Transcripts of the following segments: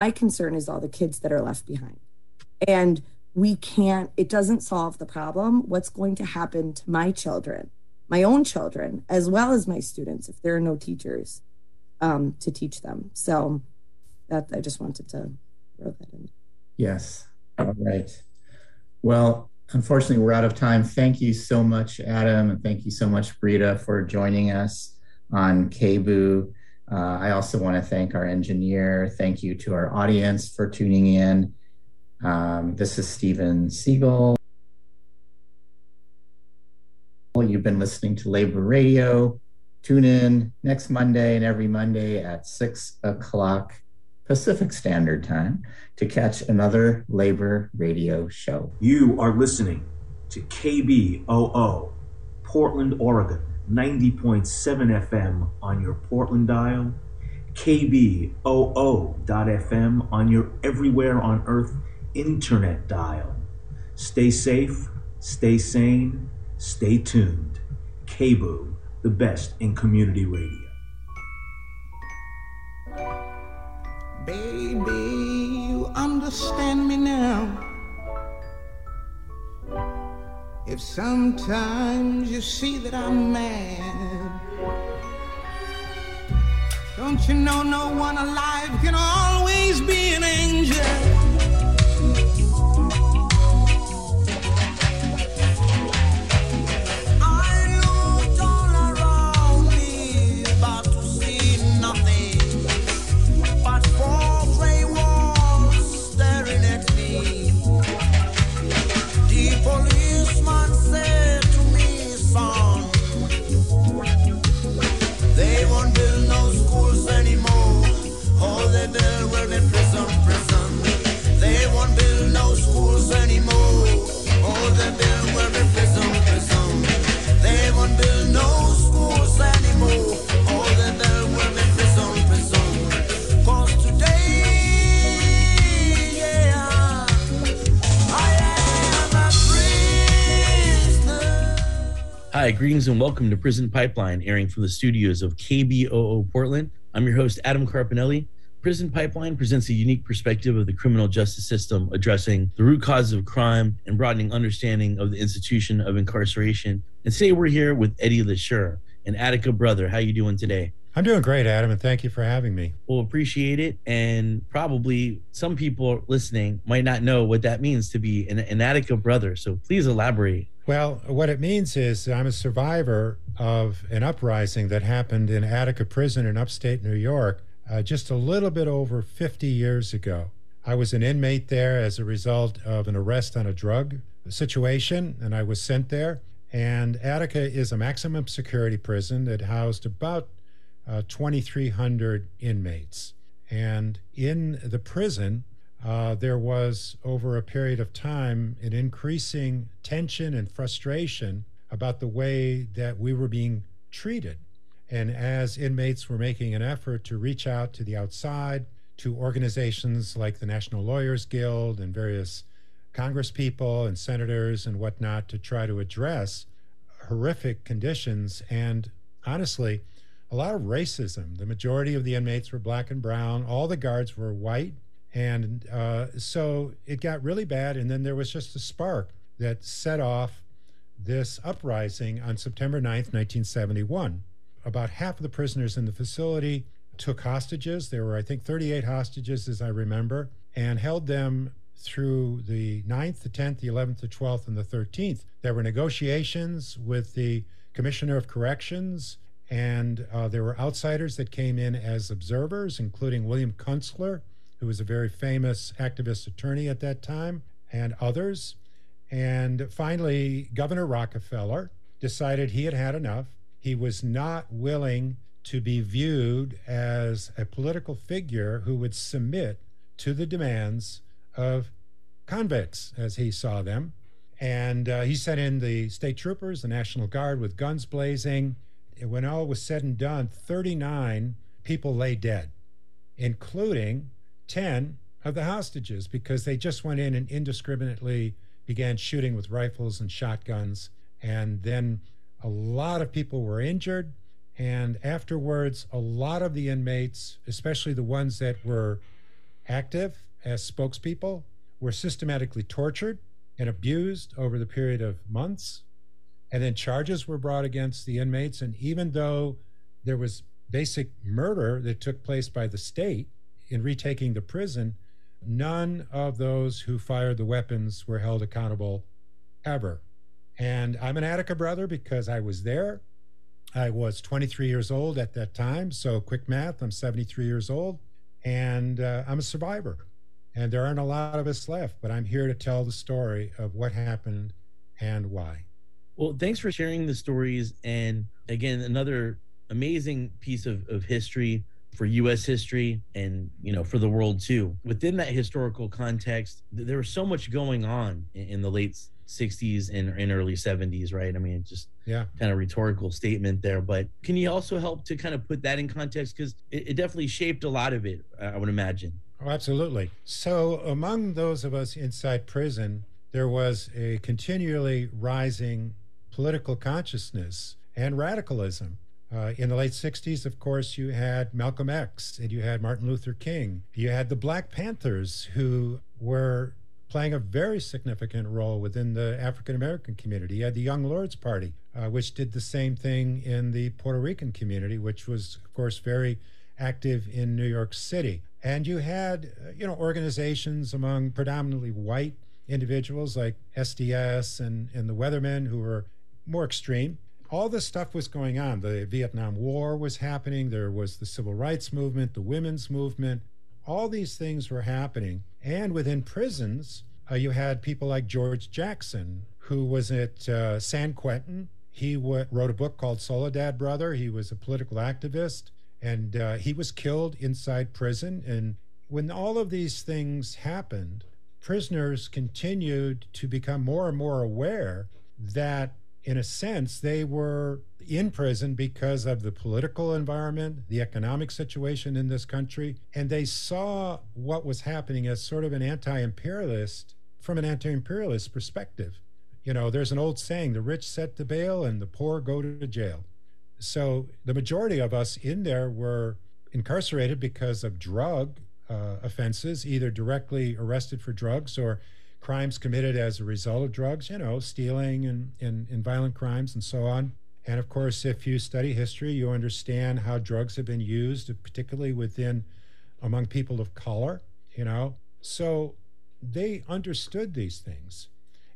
My concern is all the kids that are left behind. And we can't, it doesn't solve the problem. What's going to happen to my children, my own children, as well as my students, if there are no teachers um, to teach them? So that I just wanted to throw that in. Yes. All right. Well, unfortunately, we're out of time. Thank you so much, Adam, and thank you so much, Brita, for joining us on KBOO. Uh, I also want to thank our engineer. Thank you to our audience for tuning in. Um, this is Stephen Siegel. You've been listening to Labor Radio. Tune in next Monday and every Monday at 6 o'clock Pacific Standard Time to catch another labor radio show. You are listening to KBOO, Portland, Oregon, 90.7 FM on your Portland dial, KBOO.FM on your everywhere on earth internet dial. Stay safe, stay sane, stay tuned. KBOO, the best in community radio. Baby, you understand me now. If sometimes you see that I'm mad, don't you know no one alive can always be Hi, greetings and welcome to Prison Pipeline, airing from the studios of KBOO Portland. I'm your host, Adam Carpinelli. Prison Pipeline presents a unique perspective of the criminal justice system, addressing the root causes of crime and broadening understanding of the institution of incarceration. And today we're here with Eddie LeShure, an Attica brother. How you doing today? I'm doing great, Adam, and thank you for having me. We'll appreciate it. And probably some people listening might not know what that means to be an, an Attica brother. So please elaborate. Well, what it means is I'm a survivor of an uprising that happened in Attica Prison in upstate New York uh, just a little bit over 50 years ago. I was an inmate there as a result of an arrest on a drug situation, and I was sent there. And Attica is a maximum security prison that housed about uh, 2,300 inmates. And in the prison, uh, there was, over a period of time, an increasing tension and frustration about the way that we were being treated. And as inmates were making an effort to reach out to the outside, to organizations like the National Lawyers Guild and various congresspeople and senators and whatnot to try to address horrific conditions and honestly, a lot of racism. The majority of the inmates were black and brown, all the guards were white and uh, so it got really bad. And then there was just a spark that set off this uprising on September 9th, 1971. About half of the prisoners in the facility took hostages. There were, I think, 38 hostages, as I remember, and held them through the 9th, the 10th, the 11th, the 12th, and the 13th. There were negotiations with the Commissioner of Corrections, and uh, there were outsiders that came in as observers, including William Kunstler, who was a very famous activist attorney at that time, and others. And finally, Governor Rockefeller decided he had had enough. He was not willing to be viewed as a political figure who would submit to the demands of convicts as he saw them. And uh, he sent in the state troopers, the National Guard with guns blazing. When all was said and done, 39 people lay dead, including 10 of the hostages because they just went in and indiscriminately began shooting with rifles and shotguns. And then a lot of people were injured. And afterwards, a lot of the inmates, especially the ones that were active as spokespeople were systematically tortured and abused over the period of months. And then charges were brought against the inmates. And even though there was basic murder that took place by the state in retaking the prison, none of those who fired the weapons were held accountable ever. And I'm an Attica brother because I was there. I was 23 years old at that time. So, quick math, I'm 73 years old and uh, I'm a survivor. And there aren't a lot of us left, but I'm here to tell the story of what happened and why. Well, thanks for sharing the stories. And again, another amazing piece of, of history for US history and you know for the world too. Within that historical context, there was so much going on in, the late 60s and in early 70s, right? I mean, just yeah, kind of rhetorical statement there. But can you also help to kind of put that in context? Because it, it definitely shaped a lot of it, I would imagine. Oh, absolutely. So, among those of us inside prison, there was a continually rising political consciousness and radicalism. Uh, in the late 60s, of course, you had Malcolm X and you had Martin Luther King. You had the Black Panthers, who were playing a very significant role within the African American community. You had the Young Lords Party, uh, which did the same thing in the Puerto Rican community, which was, of course, very active in New York City. And you had, uh, you know, organizations among predominantly white individuals like SDS and, and the Weathermen who were more extreme. All this stuff was going on. The Vietnam War was happening. There was the civil rights movement, the women's movement. All these things were happening. And within prisons, uh, you had people like George Jackson, who was at uh, San Quentin. He w- wrote a book called Soledad Brother. He was a political activist, and uh, he was killed inside prison. And when all of these things happened, prisoners continued to become more and more aware that in a sense, they were in prison because of the political environment, the economic situation in this country, and they saw what was happening as sort of an anti imperialist, from an anti imperialist perspective. You know, there's an old saying the rich set the bail and the poor go to jail. So the majority of us in there were incarcerated because of drug uh, offenses, either directly arrested for drugs or crimes committed as a result of drugs, you know, stealing and, and, and violent crimes and so on. And of course, if you study history, you understand how drugs have been used, particularly within among people of color, you know. So they understood these things.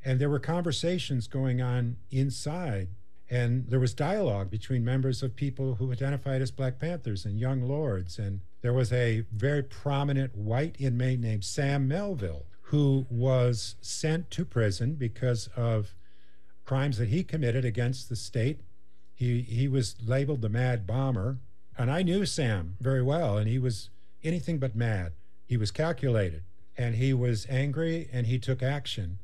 And there were conversations going on inside. And there was dialogue between members of people who identified as Black Panthers and Young Lords. And there was a very prominent white inmate named Sam Melville who was sent to prison because of crimes that he committed against the state. He he was labeled the mad bomber, and I knew Sam very well, and he was anything but mad. He was calculated, and he was angry, and he took action.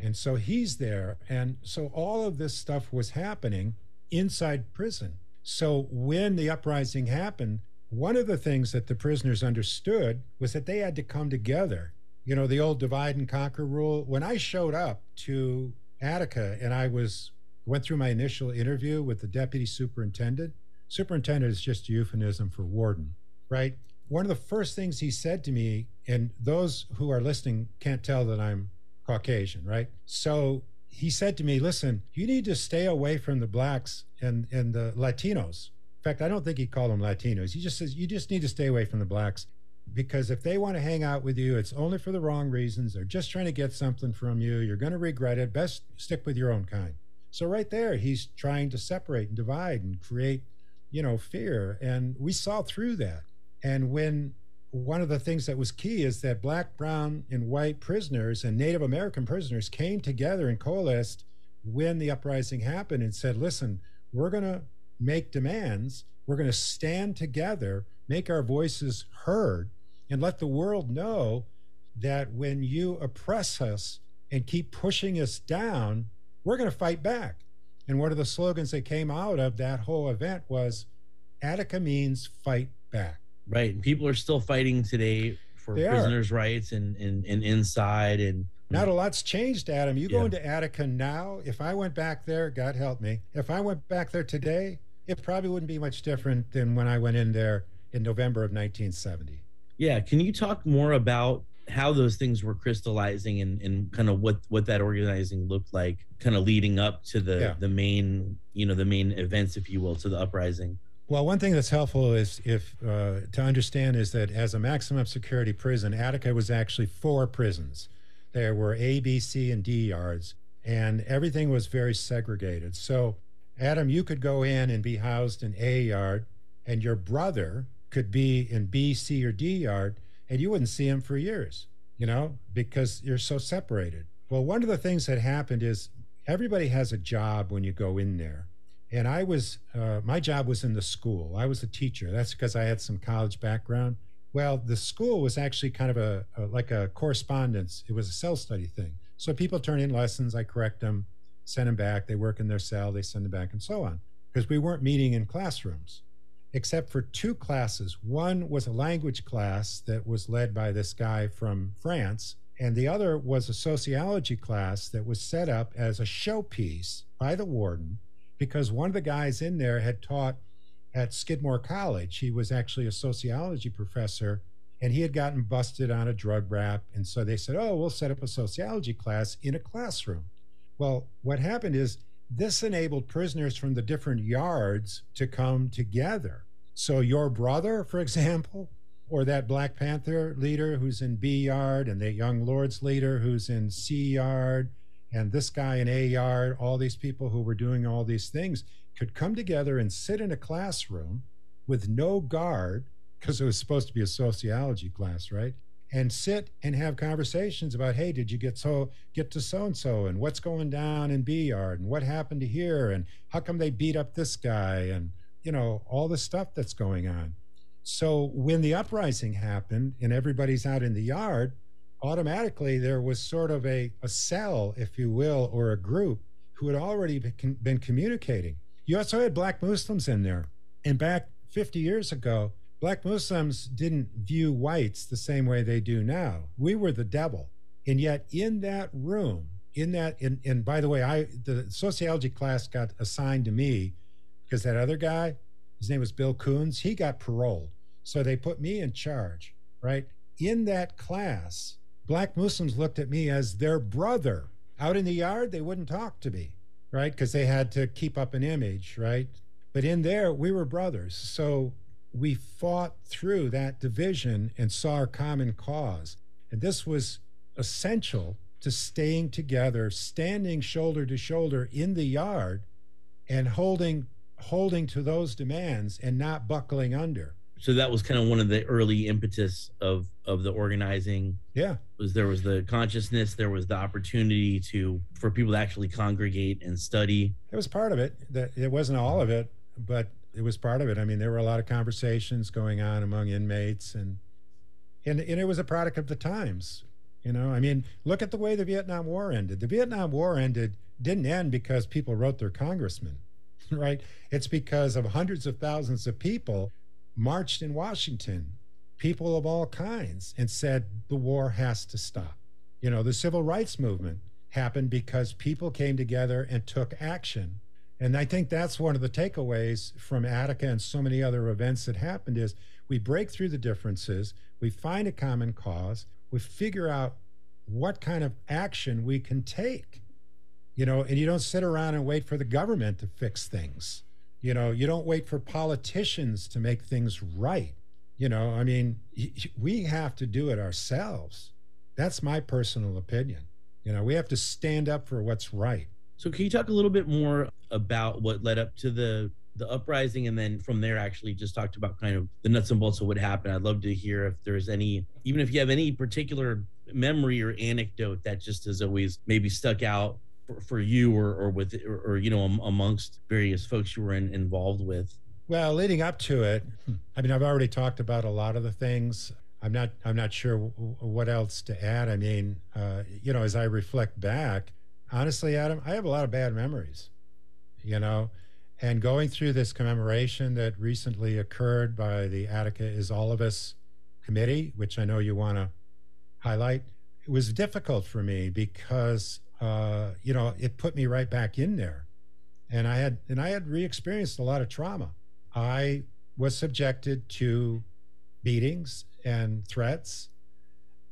And so he's there. And so all of this stuff was happening inside prison. So when the uprising happened, one of the things that the prisoners understood was that they had to come together you know, the old divide and conquer rule. When I showed up to Attica and I was went through my initial interview with the deputy superintendent, superintendent is just a euphemism for warden, right? One of the first things he said to me, and those who are listening can't tell that I'm Caucasian, right? So he said to me, listen, you need to stay away from the blacks and, and the Latinos. In fact, I don't think he called them Latinos. He just says, you just need to stay away from the blacks because if they want to hang out with you, it's only for the wrong reasons. They're just trying to get something from you. You're going to regret it. Best stick with your own kind. So right there, he's trying to separate and divide and create, you know, fear. And we saw through that. And when one of the things that was key is that black, brown, and white prisoners and Native American prisoners came together and coalesced when the uprising happened and said, listen, we're going to make demands. We're going to stand together, make our voices heard, and let the world know that when you oppress us and keep pushing us down, we're going to fight back. And one of the slogans that came out of that whole event was Attica means fight back. Right. And people are still fighting today for they prisoners' are. rights and, and, and inside and not a lot's changed, Adam. You yeah. go into Attica now. If I went back there, God help me, if I went back there today, it probably wouldn't be much different than when I went in there in November of 1970. Yeah, can you talk more about how those things were crystallizing and, and kind of what what that organizing looked like kind of leading up to the Yeah. the main you know the main events if you will to the uprising Well, one thing that's helpful is if uh, to understand is that as a maximum security prison, Attica was actually four prisons. There were A, B, C, and D yards, and everything was very segregated. So, Adam, you could go in and be housed in A yard, and your brother could be in B, C, or D yard, and you wouldn't see him for years, you know, because you're so separated. Well, one of the things that happened is everybody has a job when you go in there and I was uh, my job was in the school. I was a teacher. That's because I had some college background. Well, the school was actually kind of a, a like a correspondence. It was a cell study thing. So people turn in lessons, I correct them, send them back. They work in their cell, they send them back, and so on. Because we weren't meeting in classrooms, except for two classes. One was a language class that was led by this guy from France, and the other was a sociology class that was set up as a showpiece by the warden because one of the guys in there had taught at Skidmore College. He was actually a sociology professor and he had gotten busted on a drug rap. And so they said, Oh, we'll set up a sociology class in a classroom. Well, what happened is this enabled prisoners from the different yards to come together. So your brother, for example, or that Black Panther leader who's in B yard, and the Young Lords leader who's in C yard, and this guy in A yard, all these people who were doing all these things could come together and sit in a classroom with no guard, because it was supposed to be a sociology class, right? And sit and have conversations about, hey, did you get so get to so and so, and what's going down in B yard, and what happened to here, and how come they beat up this guy, and you know all the stuff that's going on. So when the uprising happened and everybody's out in the yard, automatically there was sort of a, a cell, if you will, or a group who had already been, been communicating. You also had black Muslims in there. And back 50 years ago, black Muslims didn't view whites the same way they do now. We were the devil. And yet in that room, in that, and, and by the way, I the sociology class got assigned to me because that other guy, his name was Bill Coons, he got paroled. So they put me in charge, right? In that class, black Muslims looked at me as their brother. Out in the yard, they wouldn't talk to me, right? Because they had to keep up an image, right? But in there, we were brothers. So we fought through that division and saw our common cause. And this was essential to staying together, standing shoulder to shoulder in the yard and holding holding to those demands and not buckling under. so that was kind of one of the early impetus of of the organizing Yeah. was there was the consciousness there was the opportunity to for people to actually congregate and study It was part of it. That it wasn't all of it, but it was part of it. I mean, there were a lot of conversations going on among inmates, and and and it was a product of the times. You know, I mean, look at the way the Vietnam War ended. The Vietnam War ended didn't end because people wrote their congressman, right? It's because of hundreds of thousands of people marched in Washington, people of all kinds, and said the war has to stop. You know, the civil rights movement happened because people came together and took action. And I think that's one of the takeaways from Attica and so many other events that happened is we break through the differences, we find a common cause, we figure out what kind of action we can take. You know, and you don't sit around and wait for the government to fix things. You know, you don't wait for politicians to make things right. You know, I mean, we have to do it ourselves. That's my personal opinion. You know, we have to stand up for what's right. So can you talk a little bit more about what led up to the the uprising and then from there actually just talked about kind of the nuts and bolts of what happened i'd love to hear if there's any even if you have any particular memory or anecdote that just has always maybe stuck out for, for you or, or with or, or you know am- amongst various folks you were in, involved with Well, leading up to it, I mean, I've already talked about a lot of the things. I'm not. I'm not sure w- what else to add. I mean, uh, you know, as I reflect back, honestly, Adam, I have a lot of bad memories. You know, and going through this commemoration that recently occurred by the Attica is All of Us committee, which I know you want to highlight, it was difficult for me because uh, you know it put me right back in there, and I had and I had re-experienced a lot of trauma. I was subjected to beatings and threats.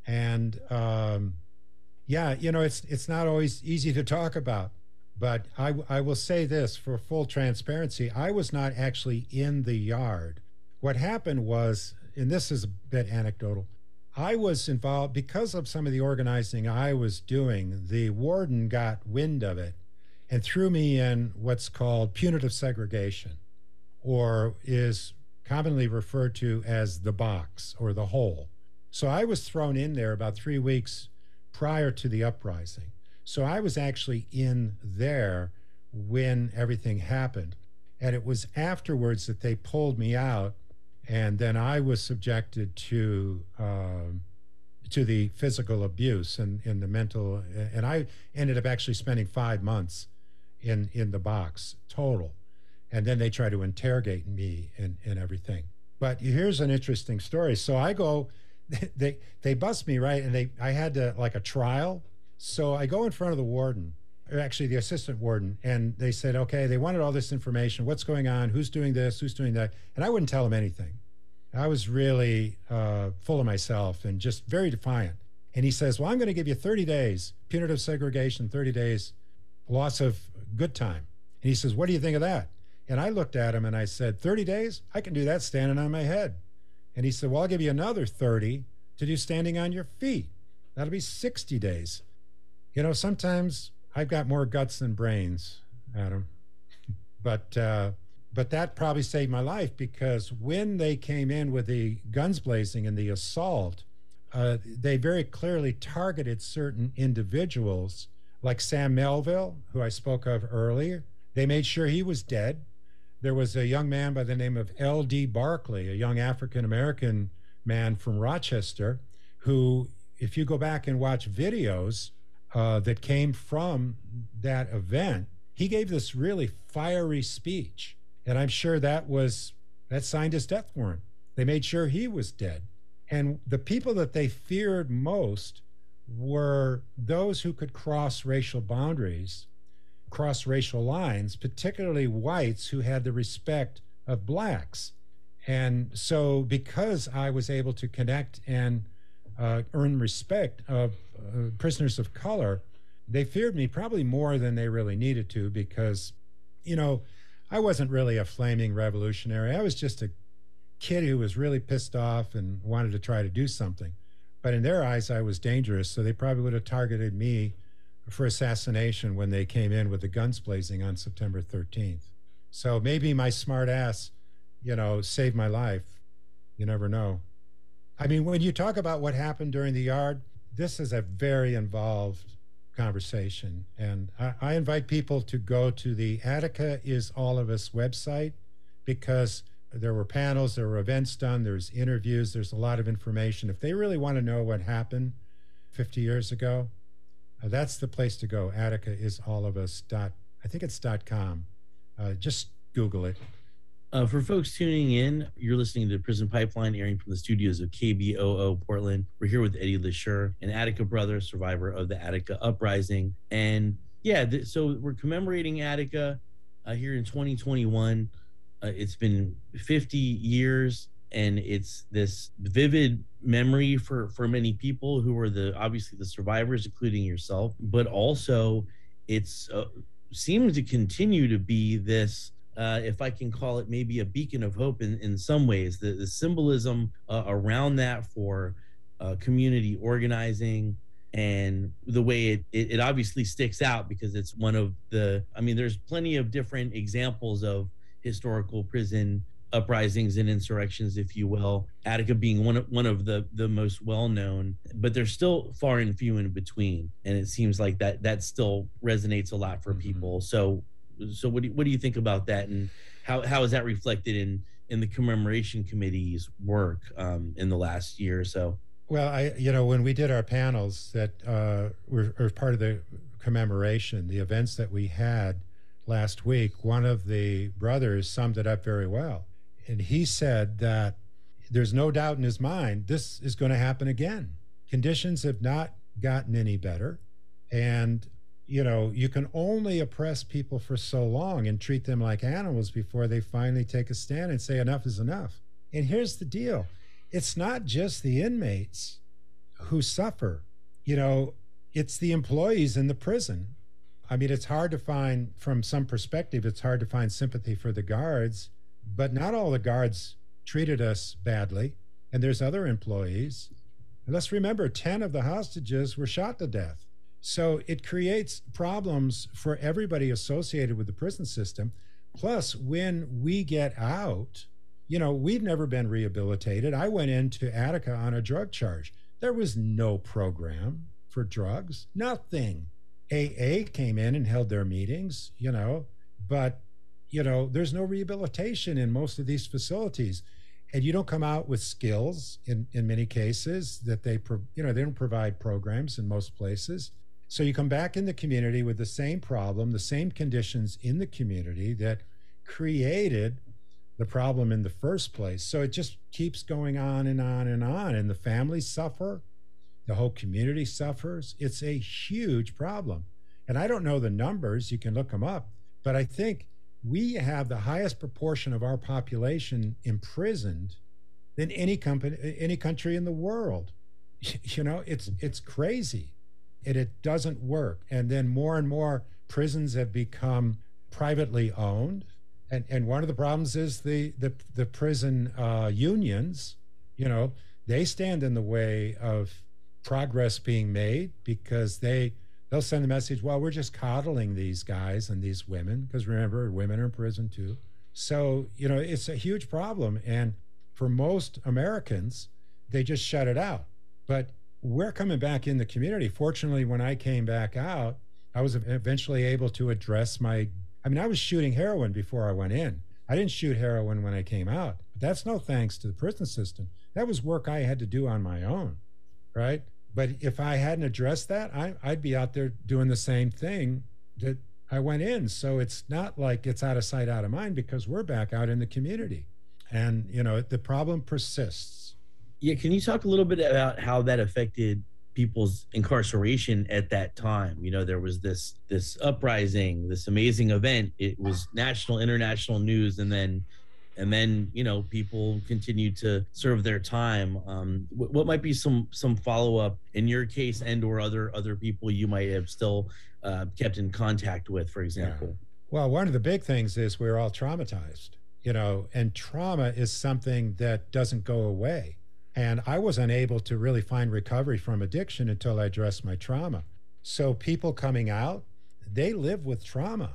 And um, yeah, you know, it's it's not always easy to talk about. But I, I will say this for full transparency I was not actually in the yard. What happened was, and this is a bit anecdotal, I was involved because of some of the organizing I was doing. The warden got wind of it and threw me in what's called punitive segregation, or is commonly referred to as the box or the hole. So I was thrown in there about three weeks prior to the uprising. So I was actually in there when everything happened. And it was afterwards that they pulled me out. And then I was subjected to um, to the physical abuse and, and the mental. And I ended up actually spending five months in, in the box total. And then they try to interrogate me and, and everything. But here's an interesting story. So I go, they they bust me right, and they I had to like a trial so I go in front of the warden, or actually the assistant warden, and they said, okay, they wanted all this information. What's going on? Who's doing this? Who's doing that? And I wouldn't tell them anything. I was really uh, full of myself and just very defiant. And he says, well, I'm going to give you 30 days, punitive segregation, 30 days, loss of good time. And he says, what do you think of that? And I looked at him and I said, 30 days? I can do that standing on my head. And he said, well, I'll give you another 30 to do standing on your feet. That'll be 60 days. You know, sometimes I've got more guts than brains, Adam. But uh, but that probably saved my life because when they came in with the guns blazing and the assault, uh, they very clearly targeted certain individuals, like Sam Melville, who I spoke of earlier. They made sure he was dead. There was a young man by the name of L.D. Barkley, a young African American man from Rochester, who, if you go back and watch videos, uh, that came from that event, he gave this really fiery speech. And I'm sure that was, that signed his death warrant. They made sure he was dead. And the people that they feared most were those who could cross racial boundaries, cross racial lines, particularly whites who had the respect of blacks. And so, because I was able to connect and uh, earn respect of uh, prisoners of color, they feared me probably more than they really needed to because, you know, I wasn't really a flaming revolutionary. I was just a kid who was really pissed off and wanted to try to do something. But in their eyes, I was dangerous, so they probably would have targeted me for assassination when they came in with the guns blazing on September 13th. So maybe my smart ass, you know, saved my life. You never know. I mean, when you talk about what happened during the yard, this is a very involved conversation. And I, I, invite people to go to the Attica is All of Us website because there were panels, there were events done, there's interviews, there's a lot of information. If they really want to know what happened 50 years ago, that's the place to go. Attica is all of us dot, I think it's dot com. Uh, just Google it. Uh, for folks tuning in, you're listening to Prison Pipeline, airing from the studios of KBOO Portland. We're here with Eddie LeShure, an Attica brother, survivor of the Attica uprising. And yeah, th- so we're commemorating Attica uh, here in 2021. Uh, it's been 50 years, and it's this vivid memory for for many people who are the obviously the survivors, including yourself. But also, it's uh, seems to continue to be this uh, if I can call it maybe a beacon of hope in, in some ways, the, the symbolism uh, around that for uh, community organizing and the way it, it, it, obviously sticks out because it's one of the, I mean, there's plenty of different examples of historical prison uprisings and insurrections, if you will. Attica being one of, one of the, the most well known, but they're still far and few in between. And it seems like that that still resonates a lot for mm-hmm. people. So so what do you, what do you think about that, and how how is that reflected in in the commemoration committee's work um, in the last year or so? Well, I you know when we did our panels that uh, were, were part of the commemoration, the events that we had last week, one of the brothers summed it up very well, and he said that there's no doubt in his mind this is going to happen again. Conditions have not gotten any better, and you know, you can only oppress people for so long and treat them like animals before they finally take a stand and say enough is enough. And here's the deal it's not just the inmates who suffer. You know, it's the employees in the prison. I mean, it's hard to find, from some perspective, it's hard to find sympathy for the guards, but not all the guards treated us badly. And there's other employees. And let's remember 10 of the hostages were shot to death. So it creates problems for everybody associated with the prison system. Plus, when we get out, you know, we've never been rehabilitated. I went into Attica on a drug charge. There was no program for drugs, nothing. AA came in and held their meetings, you know, but, you know, there's no rehabilitation in most of these facilities. And you don't come out with skills in, in many cases that they, pro, you know, they don't provide programs in most places. So you come back in the community with the same problem, the same conditions in the community that created the problem in the first place. So it just keeps going on and on and on. And the families suffer, the whole community suffers. It's a huge problem. And I don't know the numbers, you can look them up, but I think we have the highest proportion of our population imprisoned than any company any country in the world. You know, it's it's crazy. And it doesn't work. And then more and more prisons have become privately owned and and one of the problems is the the the prison uh, unions. You know, they stand in the way of progress being made because they they'll send the message, well, we're just coddling these guys and these women because remember, women are in prison too. So you know, it's a huge problem, and for most Americans, they just shut it out. But we're coming back in the community. Fortunately, when I came back out, I was eventually able to address my I mean, I was shooting heroin before I went in. I didn't shoot heroin when I came out. But that's no thanks to the prison system. That was work I had to do on my own, right? But if I hadn't addressed that, I, would be out there doing the same thing that I went in. So it's not like it's out of sight, out of mind because we're back out in the community. And, you know, the problem persists. Yeah. Can you talk a little bit about how that affected people's incarceration at that time. You know, there was this this uprising, this amazing event. It was national, international news, and then and then you know people continue to serve their time. Um, what, what might be some some follow up in your case, and or other other people you might have still uh, kept in contact with, for example? Yeah. Well, one of the big things is we're all traumatized, you know, and trauma is something that doesn't go away and I was unable to really find recovery from addiction until I addressed my trauma. So people coming out, they live with trauma,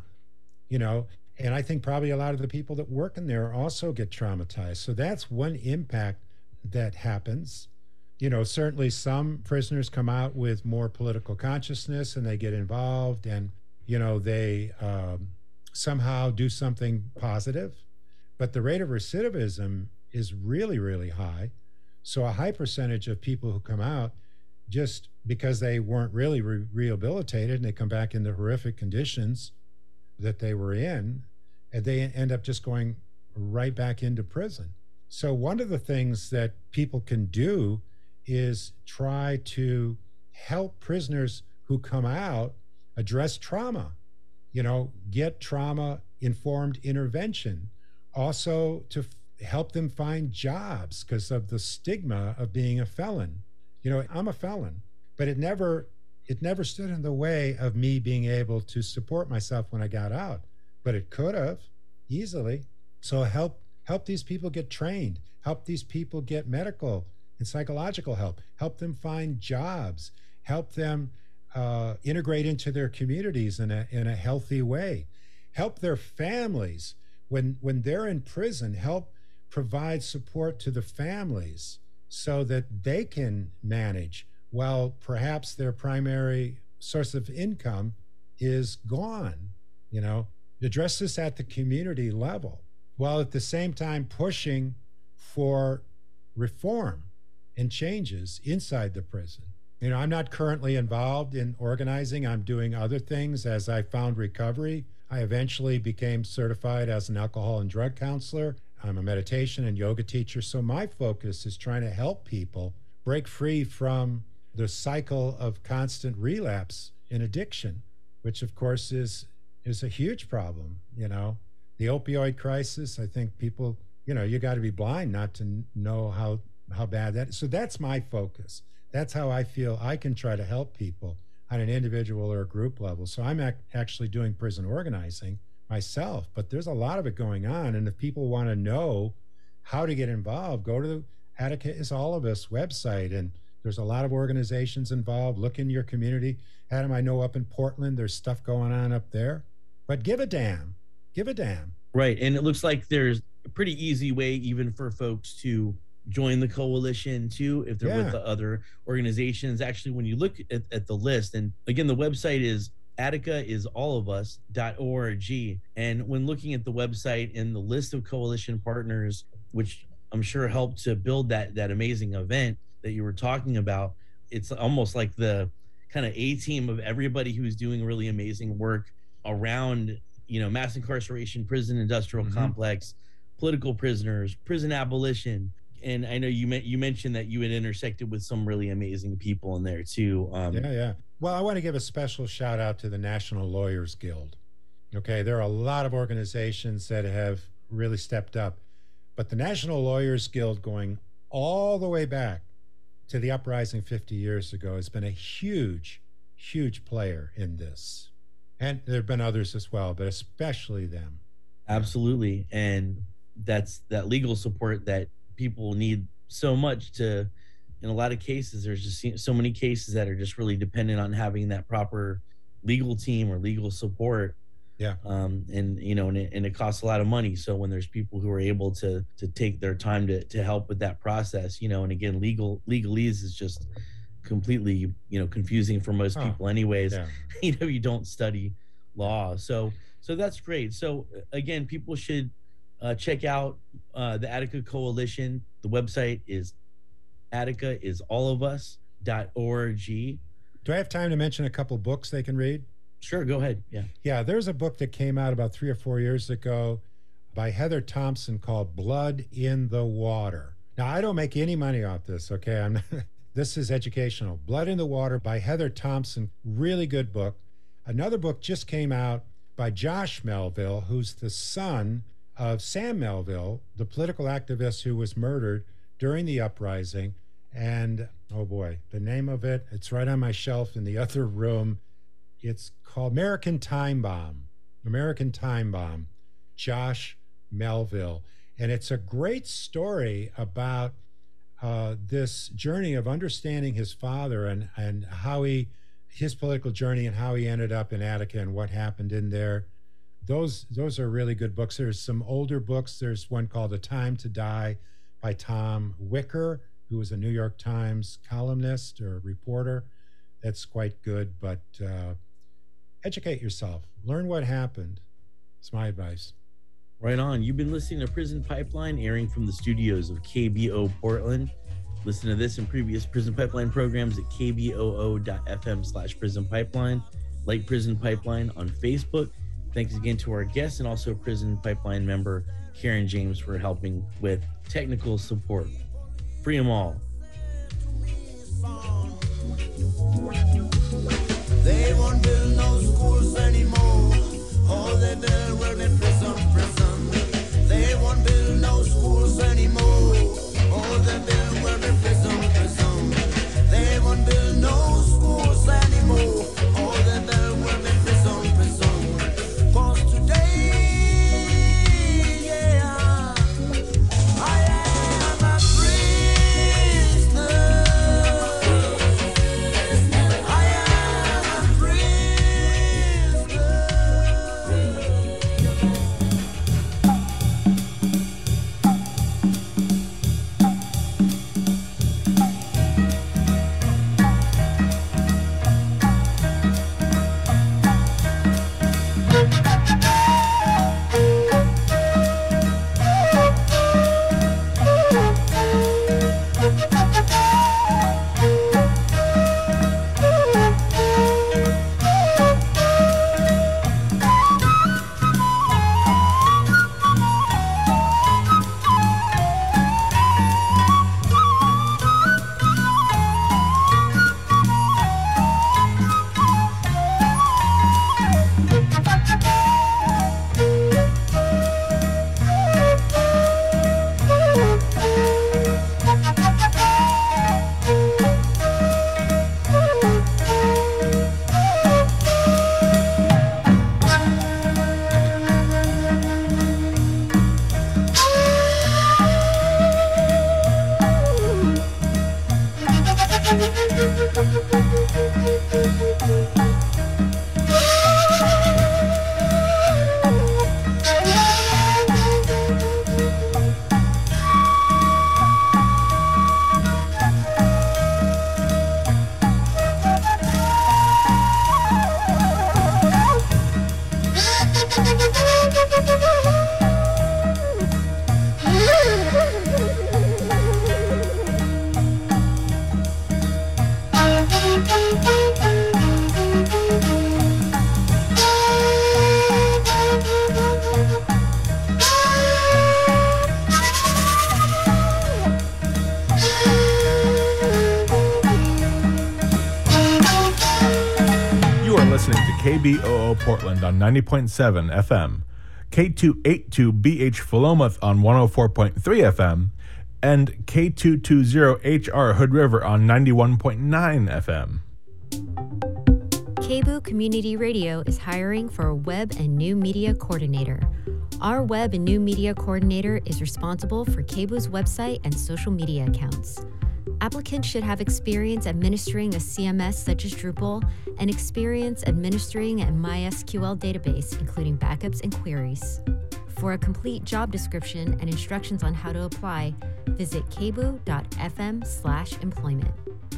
you know, and I think probably a lot of the people that work in there also get traumatized. So that's one impact that happens. You know, certainly some prisoners come out with more political consciousness and they get involved and, you know, they um, somehow do something positive. But the rate of recidivism is really, really high. So a high percentage of people who come out just because they weren't really re- rehabilitated and they come back in the horrific conditions that they were in, and they end up just going right back into prison. So one of the things that people can do is try to help prisoners who come out address trauma. You know, get trauma informed intervention. Also to help them find jobs because of the stigma of being a felon. You know, I'm a felon, but it never it never stood in the way of me being able to support myself when I got out. But it could have easily. So help help these people get trained, help these people get medical and psychological help, help them find jobs, help them uh, integrate into their communities in a in a healthy way, help their families. When when they're in prison, help provide support to the families so that they can manage while perhaps their primary source of income is gone. You know, address this at the community level while at the same time pushing for reform and changes inside the prison. You know, I'm not currently involved in organizing. I'm doing other things as I found recovery. I eventually became certified as an alcohol and drug counselor. I'm a meditation and yoga teacher. So my focus is trying to help people break free from the cycle of constant relapse in addiction, which of course is is a huge problem. You know, the opioid crisis. I think people, you know, you got to be blind not to know how how bad that is. So that's my focus. That's how I feel I can try to help people on an individual or a group level. So I'm ac- actually doing prison organizing myself, but there's a lot of it going on. And if people want to know how to get involved, go to the Attica is All of Us website and there's a lot of organizations involved. Look in your community. Adam, I know up in Portland, there's stuff going on up there. But give a damn. Give a damn. Right. And it looks like there's a pretty easy way, even for folks to join the coalition too, if they're Yeah. with the other organizations. Actually, when you look at, at the list, and again, the website is Attica is all of us.org. And when looking at the website and the list of coalition partners, which I'm sure helped to build that that amazing event that you were talking about, it's almost like the kind of a team of everybody who's doing really amazing work around you know mass incarceration prison industrial Mhm. complex political prisoners prison abolition and i know you meant you mentioned that you had intersected with some really amazing people in there too um Yeah, yeah. Well, I want to give a special shout out to the National Lawyers Guild. Okay, there are a lot of organizations that have really stepped up, but the National Lawyers Guild, going all the way back to the uprising 50 years ago, has been a huge, huge player in this. And there have been others as well, but especially them. absolutely and that's that legal support that people need so much to in a lot of cases there's just so many cases that are just really dependent on having that proper legal team or legal support Yeah. um and you know and it, and it costs a lot of money so when there's people who are able to to take their time to to help with that process you know and again legal legalese is just completely you know confusing for most Oh, people anyways Yeah. you know you don't study law so so that's great so again people should uh, check out uh, the attica coalition the website is attica is all of us.org Do I have time to mention a couple books they can read? sure go ahead yeah Yeah, there's a book that came out about three or four years ago by Heather Thompson called Blood in the Water. Now, I don't make any money off this, okay? I'm not, this is educational. Blood in the Water by Heather Thompson, really good book. Another book just came out by Josh Melville, who's the son of Sam Melville, the political activist who was murdered during the uprising. And oh boy, the name of it, it's right on my shelf in the other room. It's called American Time Bomb. American Time Bomb. Josh Melville. And it's a great story about uh, this journey of understanding his father and, and how he, his political journey and how he ended up in Attica and what happened in there. Those, those are really good books. There's some older books. There's one called A Time to Die by Tom Wicker, who was a New York Times columnist or reporter. That's quite good, but uh, educate yourself. Learn what happened. It's my advice. Right on. You've been listening to prison pipeline airing from the studios of KBOO portland. Listen to this and previous prison pipeline programs at kboo.fm slash prison pipeline. Like prison pipeline on facebook. Thanks again to our guests and also prison pipeline member karen james for helping with technical support. Free them all. They won't build no schools anymore. All they build will be schools anymore. All they listening to KBOO Portland on 90.7 FM, K282BH Philomath on 104.3 FM, and K220HR Hood River on 91.9 FM. KBOO Community Radio is hiring for a web and new media coordinator. Our web and new media coordinator is responsible for KBOO's website and social media accounts. Applicants should have experience administering a CMS such as Drupal and experience administering a MySQL database, including backups and queries. For a complete job description and instructions on how to apply, visit kboo.fm slash employment.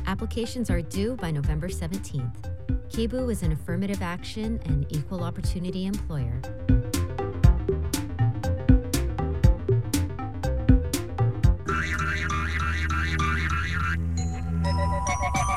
Applications are due by November 17th. KBOO is an affirmative action and equal opportunity employer. no, no, no, no, no.